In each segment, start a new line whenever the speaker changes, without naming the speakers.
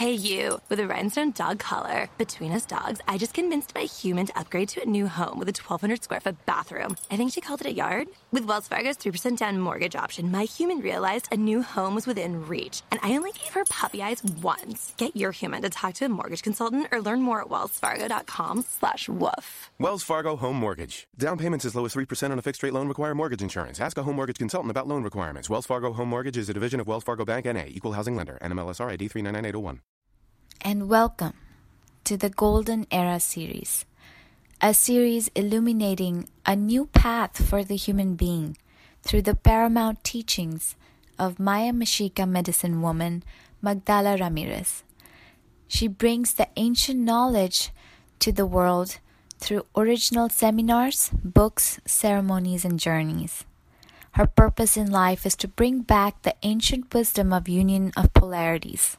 Hey, you, with a rhinestone dog collar. Between us dogs, I just convinced my human to upgrade to a new home with a 1,200 square foot bathroom. I think she called it a yard. With Wells Fargo's 3% down mortgage option, my human realized a new home was within reach, and I only gave her puppy eyes once. Get your human to talk to a mortgage consultant or learn more at wellsfargo.com slash woof.
Wells Fargo Home Mortgage. Down payments as low as 3% on a fixed rate loan require mortgage insurance. Ask a home mortgage consultant about loan requirements. Wells Fargo Home Mortgage is a division of Wells Fargo Bank NA, equal housing lender, NMLSR ID 399801.
And welcome to the Golden Era series, a series illuminating a new path for the human being through the paramount teachings of Maya Mexica medicine woman Magdala Ramirez. She brings the ancient knowledge to the world through original seminars, books, ceremonies, and journeys. Her purpose in life is to bring back the ancient wisdom of union of polarities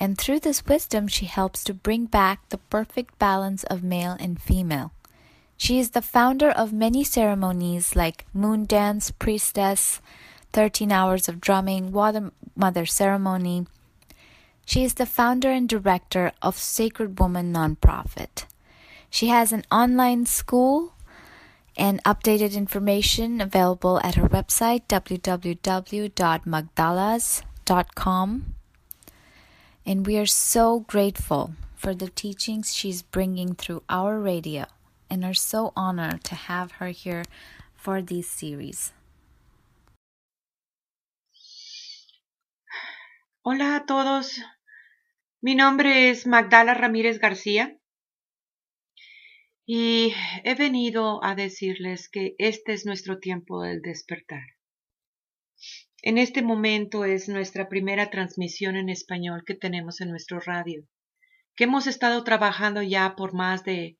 and through this wisdom, she helps to bring back the perfect balance of male and female. She is the founder of many ceremonies like Moon Dance, Priestess, 13 Hours of Drumming, Water Mother Ceremony. She is the founder and director of Sacred Woman Nonprofit. She has an online school and updated information available at her website www.magdalas.com and we are so grateful for the teachings she's bringing through our radio and are so honored to have her here for this series.
Hola a todos. Mi nombre es Magdala Ramírez García y he venido a decirles que este es nuestro tiempo del despertar. En este momento es nuestra primera transmisión en español que tenemos en nuestro radio, que hemos estado trabajando ya por más de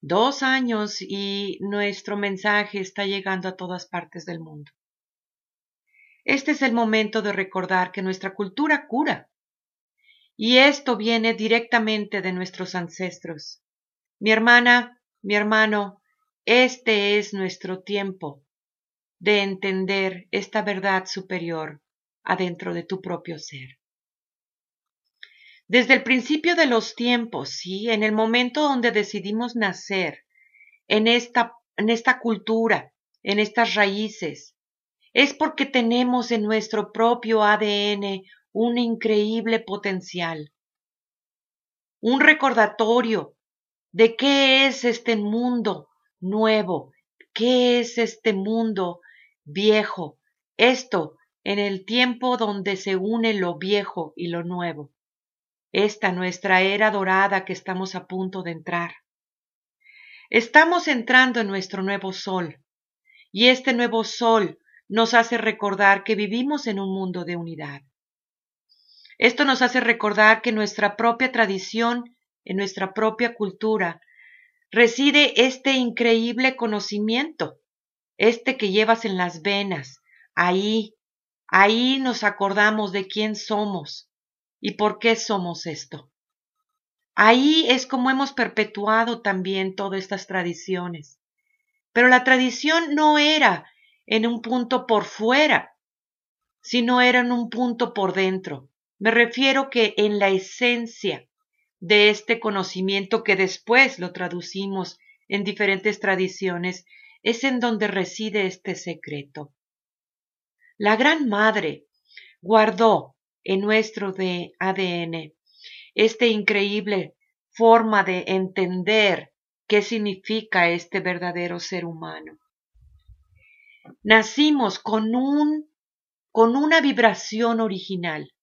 dos años y nuestro mensaje está llegando a todas partes del mundo. Este es el momento de recordar que nuestra cultura cura. Y esto viene directamente de nuestros ancestros. Mi hermana, mi hermano, este es nuestro tiempo de entender esta verdad superior adentro de tu propio ser. Desde el principio de los tiempos, sí, en el momento donde decidimos nacer, en esta, en esta cultura, en estas raíces, es porque tenemos en nuestro propio ADN un increíble potencial, un recordatorio de qué es este mundo nuevo, qué es este mundo viejo, esto en el tiempo donde se une lo viejo y lo nuevo, esta nuestra era dorada que estamos a punto de entrar. Estamos entrando en nuestro nuevo sol, y este nuevo sol nos hace recordar que vivimos en un mundo de unidad. Esto nos hace recordar que nuestra propia tradición, en nuestra propia cultura, reside este increíble conocimiento este que llevas en las venas, ahí, ahí nos acordamos de quién somos y por qué somos esto. Ahí es como hemos perpetuado también todas estas tradiciones. Pero la tradición no era en un punto por fuera, sino era en un punto por dentro. Me refiero que en la esencia de este conocimiento que después lo traducimos en diferentes tradiciones, es en donde reside este secreto. La Gran Madre guardó en nuestro ADN esta increíble forma de entender qué significa este verdadero ser humano. Nacimos con un con una vibración original.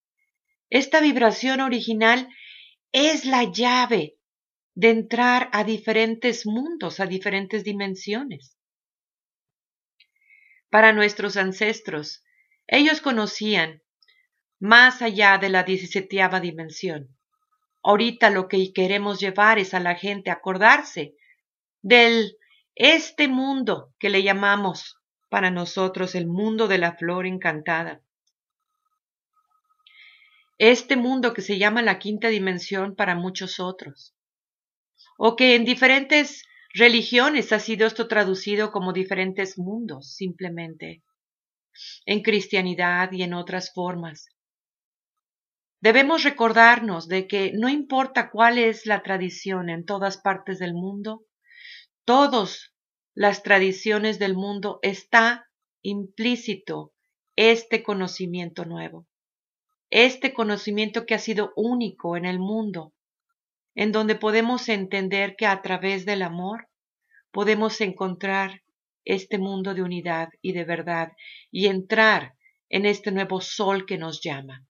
Esta vibración original es la llave de entrar a diferentes mundos, a diferentes dimensiones para nuestros ancestros. Ellos conocían más allá de la diecisietava dimensión. Ahorita lo que queremos llevar es a la gente acordarse del este mundo que le llamamos para nosotros el mundo de la flor encantada. Este mundo que se llama la quinta dimensión para muchos otros. O que en diferentes religiones ha sido esto traducido como diferentes mundos, simplemente, en cristianidad y en otras formas. Debemos recordarnos de que no importa cuál es la tradición en todas partes del mundo, todas las tradiciones del mundo está implícito este conocimiento nuevo, este conocimiento que ha sido único en el mundo, en donde podemos entender que a través del amor podemos encontrar este mundo de unidad y de verdad y entrar en este nuevo sol que nos llama.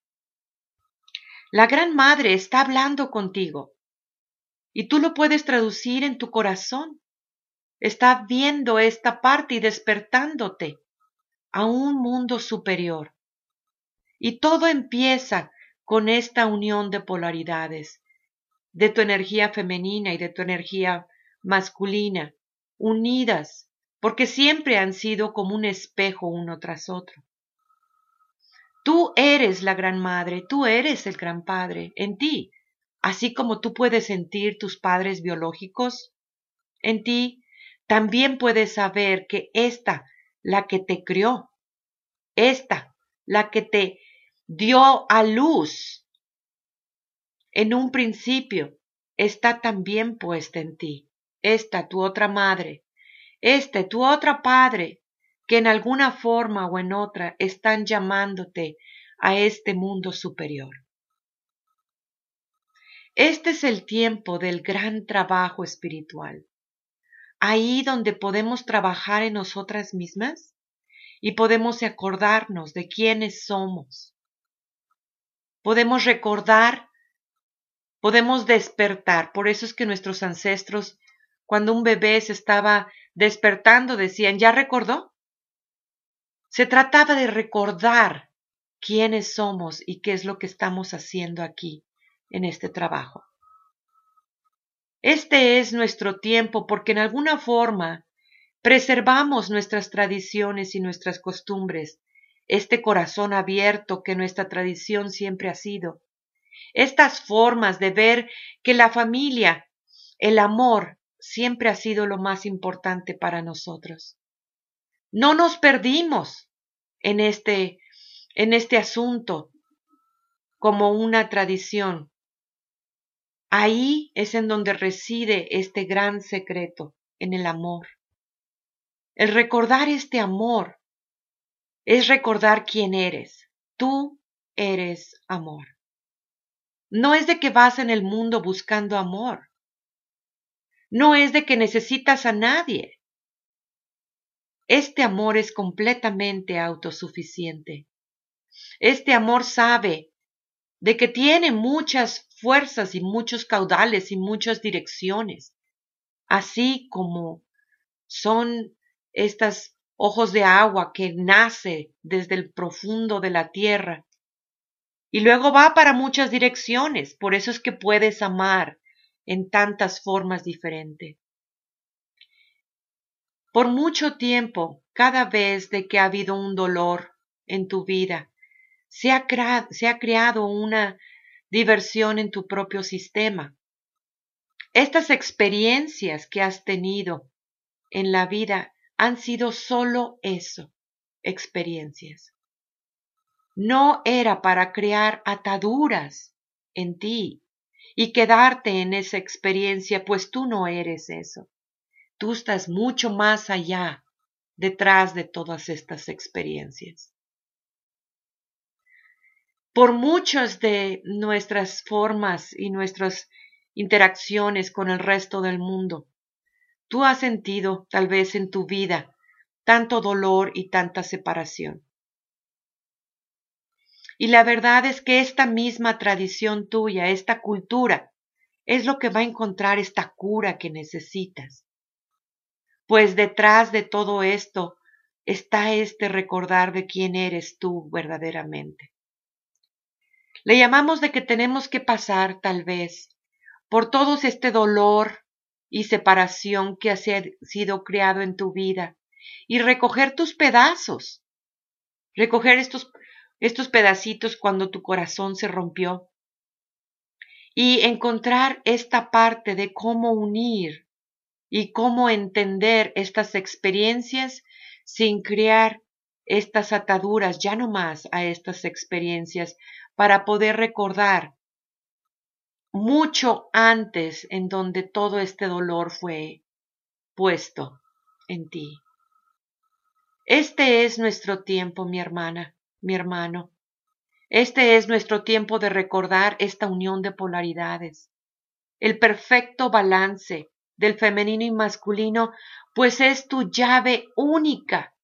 La Gran Madre está hablando contigo y tú lo puedes traducir en tu corazón. Está viendo esta parte y despertándote a un mundo superior. Y todo empieza con esta unión de polaridades, de tu energía femenina y de tu energía masculina, unidas, porque siempre han sido como un espejo uno tras otro. Tú eres la gran madre, tú eres el gran padre en ti, así como tú puedes sentir tus padres biológicos. En ti también puedes saber que esta, la que te crió, esta, la que te dio a luz en un principio, está también puesta en ti. Esta, tu otra madre, este, tu otro padre, que en alguna forma o en otra están llamándote a este mundo superior. Este es el tiempo del gran trabajo espiritual, ahí donde podemos trabajar en nosotras mismas y podemos acordarnos de quiénes somos. Podemos recordar, podemos despertar. Por eso es que nuestros ancestros, cuando un bebé se estaba despertando, decían, ¿ya recordó? Se trataba de recordar quiénes somos y qué es lo que estamos haciendo aquí en este trabajo. Este es nuestro tiempo porque en alguna forma preservamos nuestras tradiciones y nuestras costumbres, este corazón abierto que nuestra tradición siempre ha sido, estas formas de ver que la familia, el amor, siempre ha sido lo más importante para nosotros. No nos perdimos en este, en este asunto como una tradición. Ahí es en donde reside este gran secreto, en el amor. El recordar este amor es recordar quién eres. Tú eres amor. No es de que vas en el mundo buscando amor. No es de que necesitas a nadie. Este amor es completamente autosuficiente. Este amor sabe de que tiene muchas fuerzas y muchos caudales y muchas direcciones, así como son estas ojos de agua que nace desde el profundo de la tierra y luego va para muchas direcciones, por eso es que puedes amar en tantas formas diferentes. Por mucho tiempo, cada vez de que ha habido un dolor en tu vida, se ha, se ha creado una diversión en tu propio sistema. Estas experiencias que has tenido en la vida han sido solo eso, experiencias. No era para crear ataduras en ti y quedarte en esa experiencia, pues tú no eres eso. Tú estás mucho más allá, detrás de todas estas experiencias. Por muchas de nuestras formas y nuestras interacciones con el resto del mundo, tú has sentido tal vez en tu vida tanto dolor y tanta separación. Y la verdad es que esta misma tradición tuya, esta cultura, es lo que va a encontrar esta cura que necesitas pues detrás de todo esto está este recordar de quién eres tú verdaderamente. Le llamamos de que tenemos que pasar, tal vez, por todo este dolor y separación que ha sido creado en tu vida y recoger tus pedazos, recoger estos, estos pedacitos cuando tu corazón se rompió y encontrar esta parte de cómo unir y cómo entender estas experiencias sin crear estas ataduras ya no más a estas experiencias para poder recordar mucho antes en donde todo este dolor fue puesto en ti. Este es nuestro tiempo, mi hermana, mi hermano. Este es nuestro tiempo de recordar esta unión de polaridades, el perfecto balance del femenino y masculino, pues es tu llave única.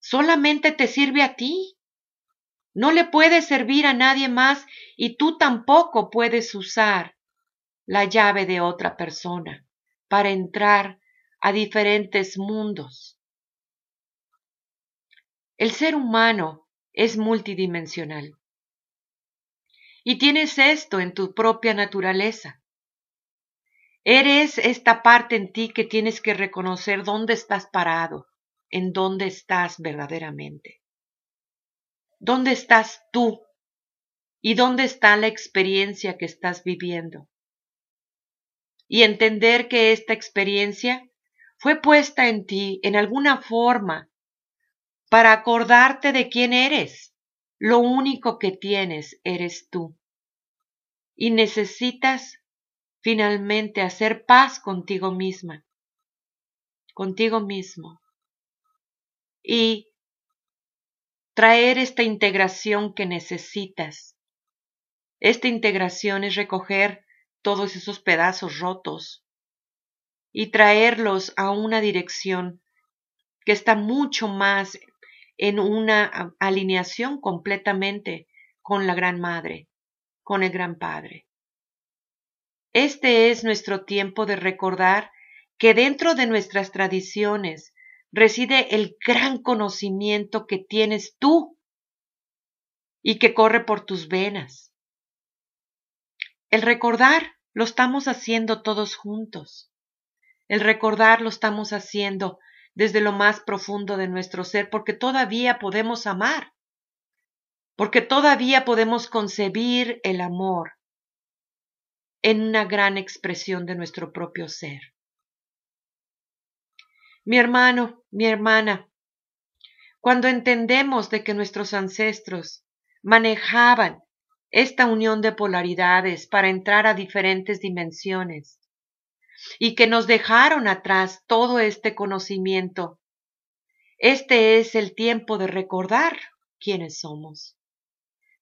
Solamente te sirve a ti. No le puede servir a nadie más y tú tampoco puedes usar la llave de otra persona para entrar a diferentes mundos. El ser humano es multidimensional. Y tienes esto en tu propia naturaleza. Eres esta parte en ti que tienes que reconocer dónde estás parado, en dónde estás verdaderamente. ¿Dónde estás tú? ¿Y dónde está la experiencia que estás viviendo? Y entender que esta experiencia fue puesta en ti en alguna forma para acordarte de quién eres. Lo único que tienes eres tú. Y necesitas finalmente hacer paz contigo misma, contigo mismo, y traer esta integración que necesitas. Esta integración es recoger todos esos pedazos rotos y traerlos a una dirección que está mucho más en una alineación completamente con la Gran Madre, con el Gran Padre. Este es nuestro tiempo de recordar que dentro de nuestras tradiciones reside el gran conocimiento que tienes tú y que corre por tus venas. El recordar lo estamos haciendo todos juntos. El recordar lo estamos haciendo desde lo más profundo de nuestro ser porque todavía podemos amar, porque todavía podemos concebir el amor en una gran expresión de nuestro propio ser. Mi hermano, mi hermana, cuando entendemos de que nuestros ancestros manejaban esta unión de polaridades para entrar a diferentes dimensiones y que nos dejaron atrás todo este conocimiento, este es el tiempo de recordar quiénes somos.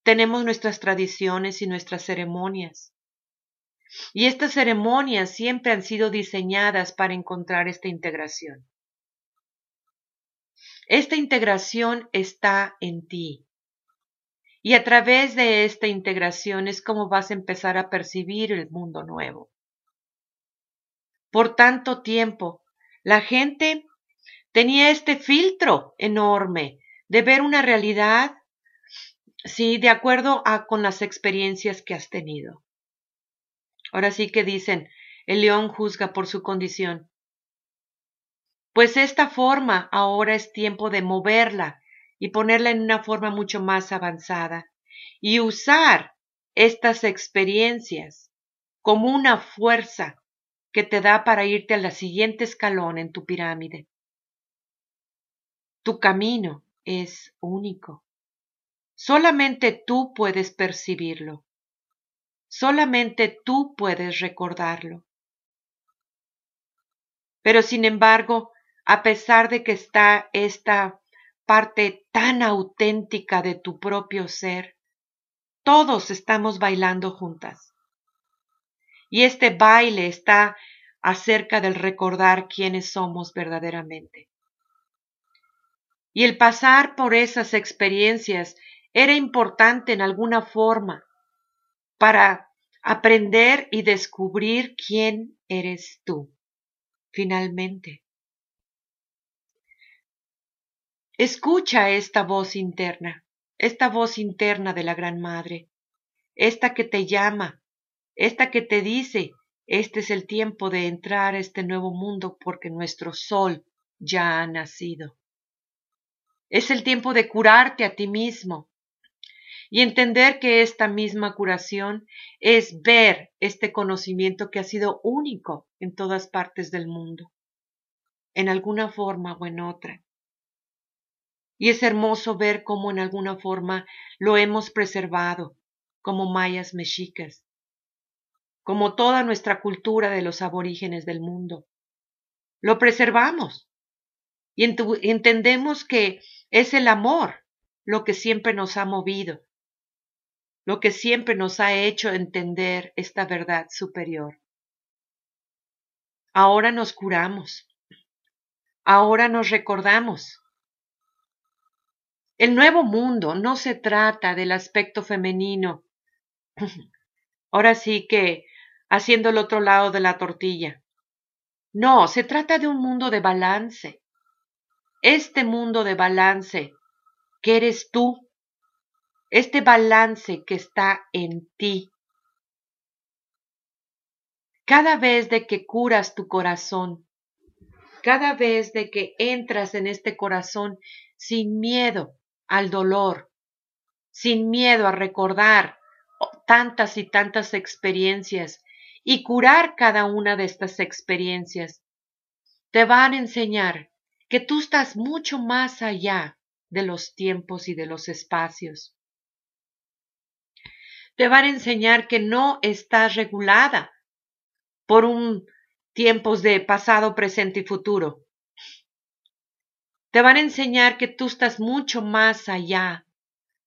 Tenemos nuestras tradiciones y nuestras ceremonias. Y estas ceremonias siempre han sido diseñadas para encontrar esta integración. Esta integración está en ti. Y a través de esta integración es como vas a empezar a percibir el mundo nuevo. Por tanto tiempo, la gente tenía este filtro enorme de ver una realidad, sí, de acuerdo a con las experiencias que has tenido. Ahora sí que dicen, el león juzga por su condición. Pues esta forma ahora es tiempo de moverla y ponerla en una forma mucho más avanzada y usar estas experiencias como una fuerza que te da para irte al siguiente escalón en tu pirámide. Tu camino es único. Solamente tú puedes percibirlo. Solamente tú puedes recordarlo. Pero sin embargo, a pesar de que está esta parte tan auténtica de tu propio ser, todos estamos bailando juntas. Y este baile está acerca del recordar quiénes somos verdaderamente. Y el pasar por esas experiencias era importante en alguna forma para aprender y descubrir quién eres tú, finalmente. Escucha esta voz interna, esta voz interna de la Gran Madre, esta que te llama, esta que te dice, este es el tiempo de entrar a este nuevo mundo porque nuestro sol ya ha nacido. Es el tiempo de curarte a ti mismo, y entender que esta misma curación es ver este conocimiento que ha sido único en todas partes del mundo, en alguna forma o en otra. Y es hermoso ver cómo en alguna forma lo hemos preservado, como mayas mexicas, como toda nuestra cultura de los aborígenes del mundo. Lo preservamos y entendemos que es el amor lo que siempre nos ha movido, lo que siempre nos ha hecho entender esta verdad superior. Ahora nos curamos, ahora nos recordamos. El nuevo mundo no se trata del aspecto femenino, ahora sí que haciendo el otro lado de la tortilla. No, se trata de un mundo de balance. Este mundo de balance que eres tú, este balance que está en ti. Cada vez de que curas tu corazón, cada vez de que entras en este corazón sin miedo al dolor, sin miedo a recordar tantas y tantas experiencias y curar cada una de estas experiencias, te van a enseñar que tú estás mucho más allá de los tiempos y de los espacios. Te van a enseñar que no estás regulada por un tiempos de pasado, presente y futuro. Te van a enseñar que tú estás mucho más allá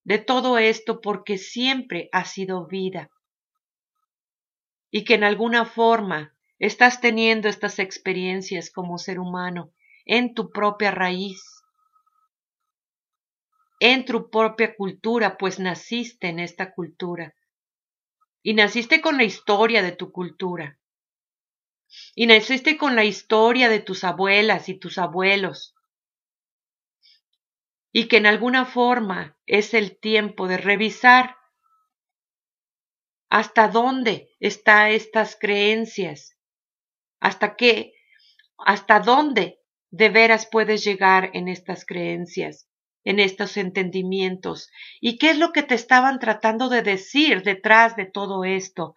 de todo esto porque siempre has sido vida y que en alguna forma estás teniendo estas experiencias como ser humano en tu propia raíz en tu propia cultura, pues naciste en esta cultura. Y naciste con la historia de tu cultura. Y naciste con la historia de tus abuelas y tus abuelos. Y que en alguna forma es el tiempo de revisar hasta dónde están estas creencias, hasta qué, hasta dónde de veras puedes llegar en estas creencias en estos entendimientos y qué es lo que te estaban tratando de decir detrás de todo esto,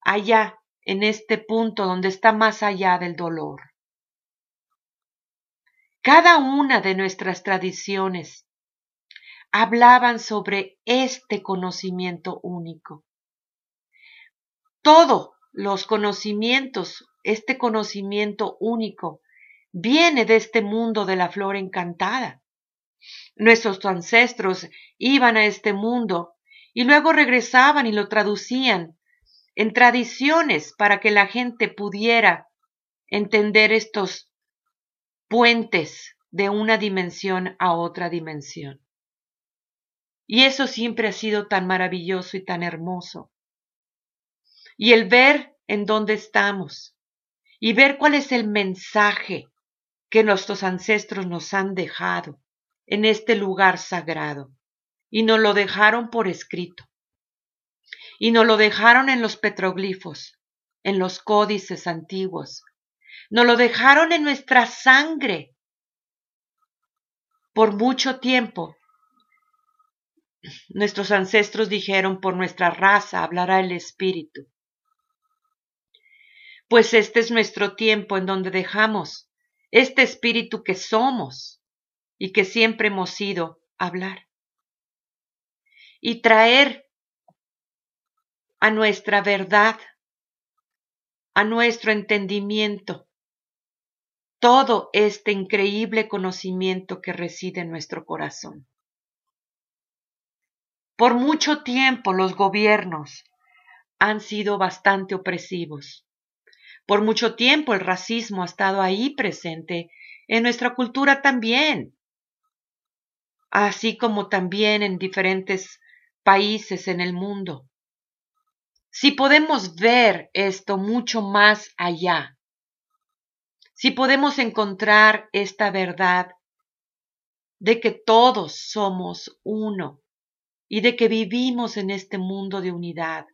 allá, en este punto donde está más allá del dolor. Cada una de nuestras tradiciones hablaban sobre este conocimiento único. Todos los conocimientos, este conocimiento único, viene de este mundo de la flor encantada. Nuestros ancestros iban a este mundo y luego regresaban y lo traducían en tradiciones para que la gente pudiera entender estos puentes de una dimensión a otra dimensión. Y eso siempre ha sido tan maravilloso y tan hermoso. Y el ver en dónde estamos y ver cuál es el mensaje que nuestros ancestros nos han dejado en este lugar sagrado, y nos lo dejaron por escrito. Y nos lo dejaron en los petroglifos, en los códices antiguos. Nos lo dejaron en nuestra sangre. Por mucho tiempo, nuestros ancestros dijeron, por nuestra raza hablará el Espíritu. Pues este es nuestro tiempo en donde dejamos este Espíritu que somos y que siempre hemos sido hablar. Y traer a nuestra verdad, a nuestro entendimiento, todo este increíble conocimiento que reside en nuestro corazón. Por mucho tiempo los gobiernos han sido bastante opresivos. Por mucho tiempo el racismo ha estado ahí presente, en nuestra cultura también así como también en diferentes países en el mundo. Si podemos ver esto mucho más allá, si podemos encontrar esta verdad de que todos somos uno y de que vivimos en este mundo de unidad,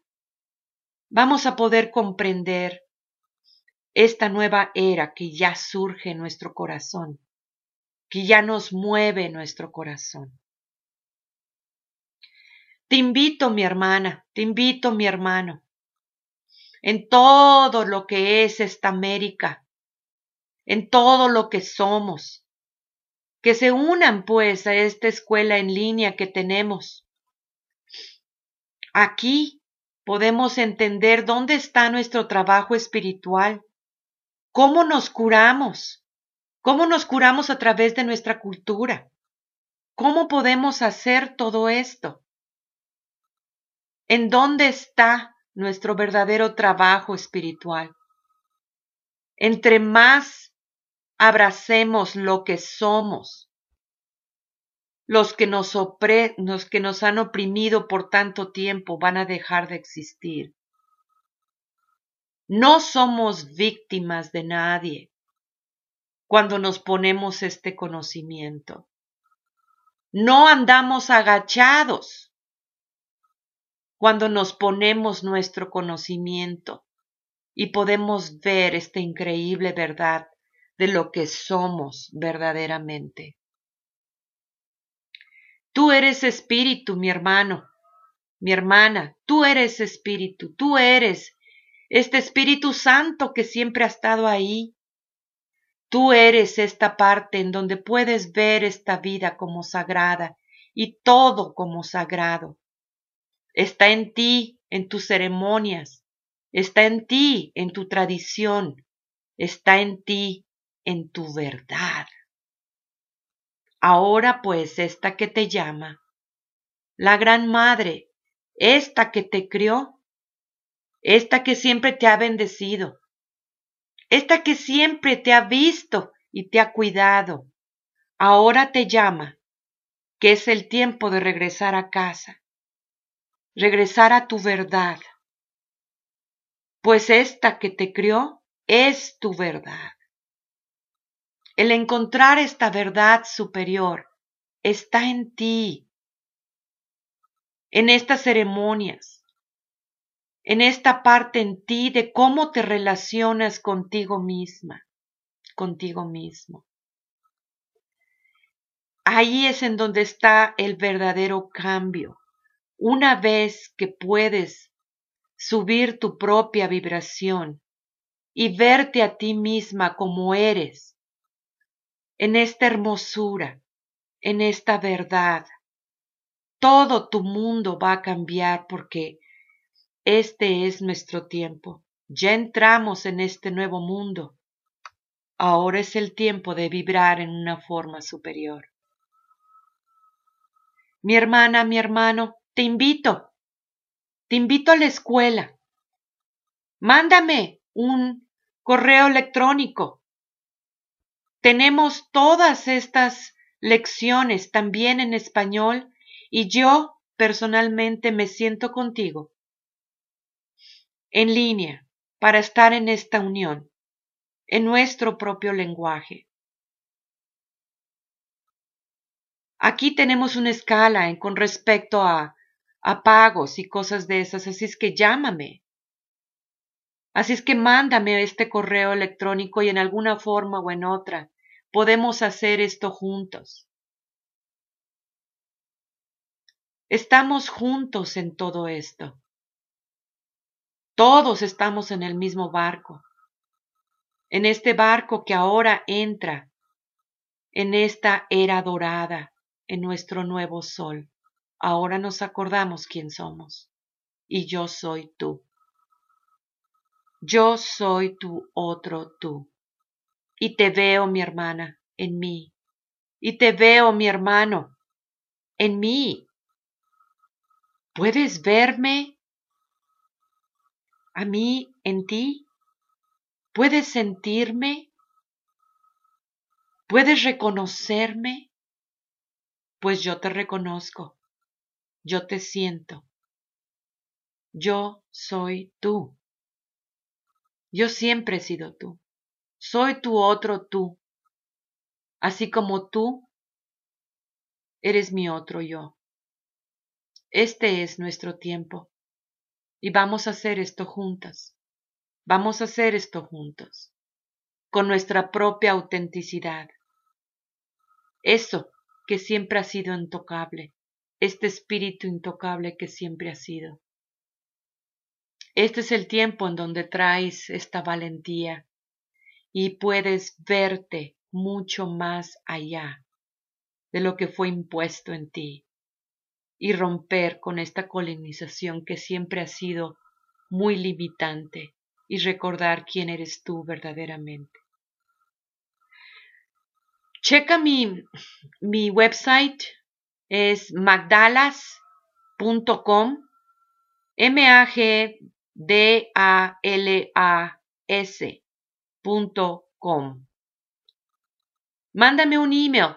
vamos a poder comprender esta nueva era que ya surge en nuestro corazón que ya nos mueve nuestro corazón. Te invito, mi hermana, te invito, mi hermano, en todo lo que es esta América, en todo lo que somos, que se unan pues a esta escuela en línea que tenemos. Aquí podemos entender dónde está nuestro trabajo espiritual, cómo nos curamos, cómo nos curamos a través de nuestra cultura, cómo podemos hacer todo esto, en dónde está nuestro verdadero trabajo espiritual. Entre más abracemos lo que somos, los que nos, han oprimido por tanto tiempo van a dejar de existir. No somos víctimas de nadie cuando nos ponemos este conocimiento. No andamos agachados cuando nos ponemos nuestro conocimiento y podemos ver esta increíble verdad de lo que somos verdaderamente. Tú eres espíritu, mi hermano, mi hermana, tú eres espíritu, tú eres este Espíritu Santo que siempre ha estado ahí. Tú eres esta parte en donde puedes ver esta vida como sagrada y todo como sagrado. Está en ti, en tus ceremonias, está en ti, en tu tradición, está en ti, en tu verdad. Ahora pues esta que te llama, la gran madre, esta que te crió, esta que siempre te ha bendecido, esta que siempre te ha visto y te ha cuidado, ahora te llama, que es el tiempo de regresar a casa, regresar a tu verdad, pues esta que te crió es tu verdad. El encontrar esta verdad superior está en ti, en estas ceremonias, en esta parte en ti de cómo te relacionas contigo misma, contigo mismo. Ahí es en donde está el verdadero cambio. Una vez que puedes subir tu propia vibración y verte a ti misma como eres, en esta hermosura, en esta verdad. Todo tu mundo va a cambiar porque este es nuestro tiempo. Ya entramos en este nuevo mundo. Ahora es el tiempo de vibrar en una forma superior. Mi hermana, mi hermano, te invito. Te invito a la escuela. Mándame un correo electrónico tenemos todas estas lecciones también en español y yo personalmente me siento contigo en línea para estar en esta unión, en nuestro propio lenguaje. Aquí tenemos una escala con respecto a, a pagos y cosas de esas, así es que llámame. Así es que mándame este correo electrónico y en alguna forma o en otra podemos hacer esto juntos. Estamos juntos en todo esto. Todos estamos en el mismo barco. En este barco que ahora entra en esta era dorada, en nuestro nuevo sol. Ahora nos acordamos quién somos. Y yo soy tú. Yo soy tu otro tú. Y te veo, mi hermana, en mí. Y te veo, mi hermano, en mí. ¿Puedes verme? ¿A mí en ti? ¿Puedes sentirme? ¿Puedes reconocerme? Pues yo te reconozco, yo te siento. Yo soy tú. Yo siempre he sido tú. Soy tu otro tú. Así como tú eres mi otro yo. Este es nuestro tiempo. Y vamos a hacer esto juntas. Vamos a hacer esto juntos. Con nuestra propia autenticidad. Eso que siempre ha sido intocable. Este espíritu intocable que siempre ha sido. Este es el tiempo en donde traes esta valentía y puedes verte mucho más allá de lo que fue impuesto en ti y romper con esta colonización que siempre ha sido muy limitante y recordar quién eres tú verdaderamente. Checa mi, mi website, es magdalas.com, M-A-G-D-A-L-A-S.com. Mándame un email,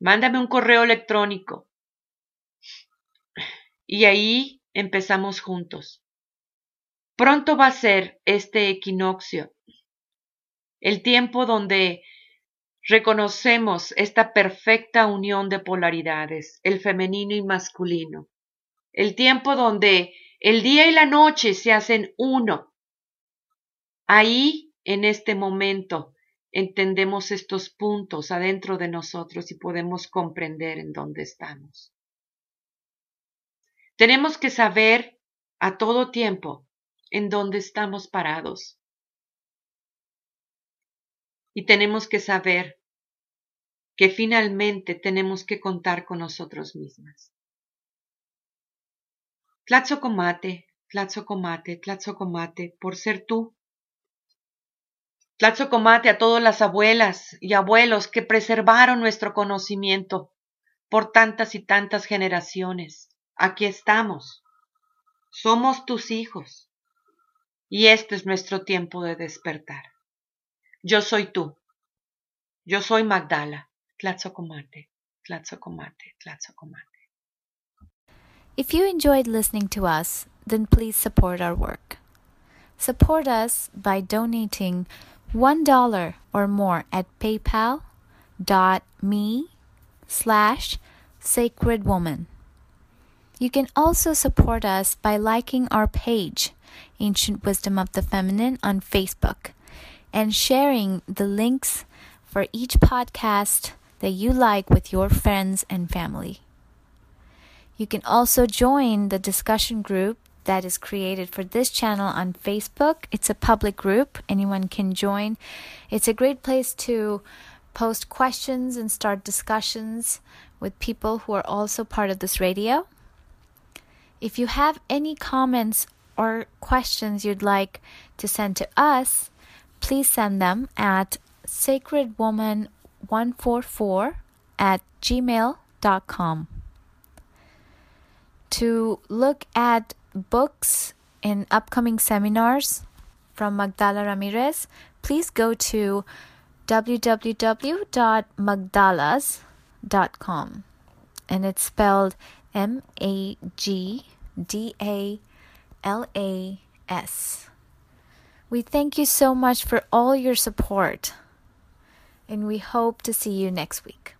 mándame un correo electrónico. Y ahí empezamos juntos. Pronto va a ser este equinoccio, el tiempo donde reconocemos esta perfecta unión de polaridades, el femenino y masculino, el tiempo donde el día y la noche se hacen uno. Ahí, en este momento, entendemos estos puntos adentro de nosotros y podemos comprender en dónde estamos. Tenemos que saber a todo tiempo en dónde estamos parados. Y tenemos que saber que finalmente tenemos que contar con nosotros mismas. Tlatzocomate, Tlatzocomate, Tlatzocomate, por ser tú. Tlatzocomate a todas las abuelas y abuelos que preservaron nuestro conocimiento por tantas y tantas generaciones. Aquí estamos. Somos tus hijos. Y este es nuestro tiempo de despertar. Yo soy tú. Yo soy Magdala. Tlatzocomate, Tlatzocomate, Tlatzocomate.
If you enjoyed listening to us, then please support our work. Support us by donating $1 or more at paypal.me slash sacred woman. You can also support us by liking our page Ancient Wisdom of the Feminine on Facebook and sharing the links for each podcast that you like with your friends and family. You can also join the discussion group that is created for this channel on Facebook. It's a public group, anyone can join. It's a great place to post questions and start discussions with people who are also part of this radio. If you have any comments or questions you'd like to send to us, please send them at sacredwoman144 at gmail.com. To look at books in upcoming seminars from Magdala Ramirez, please go to www.magdalas.com and it's spelled M A G D A L A S. We thank you so much for all your support, and we hope to see you next week.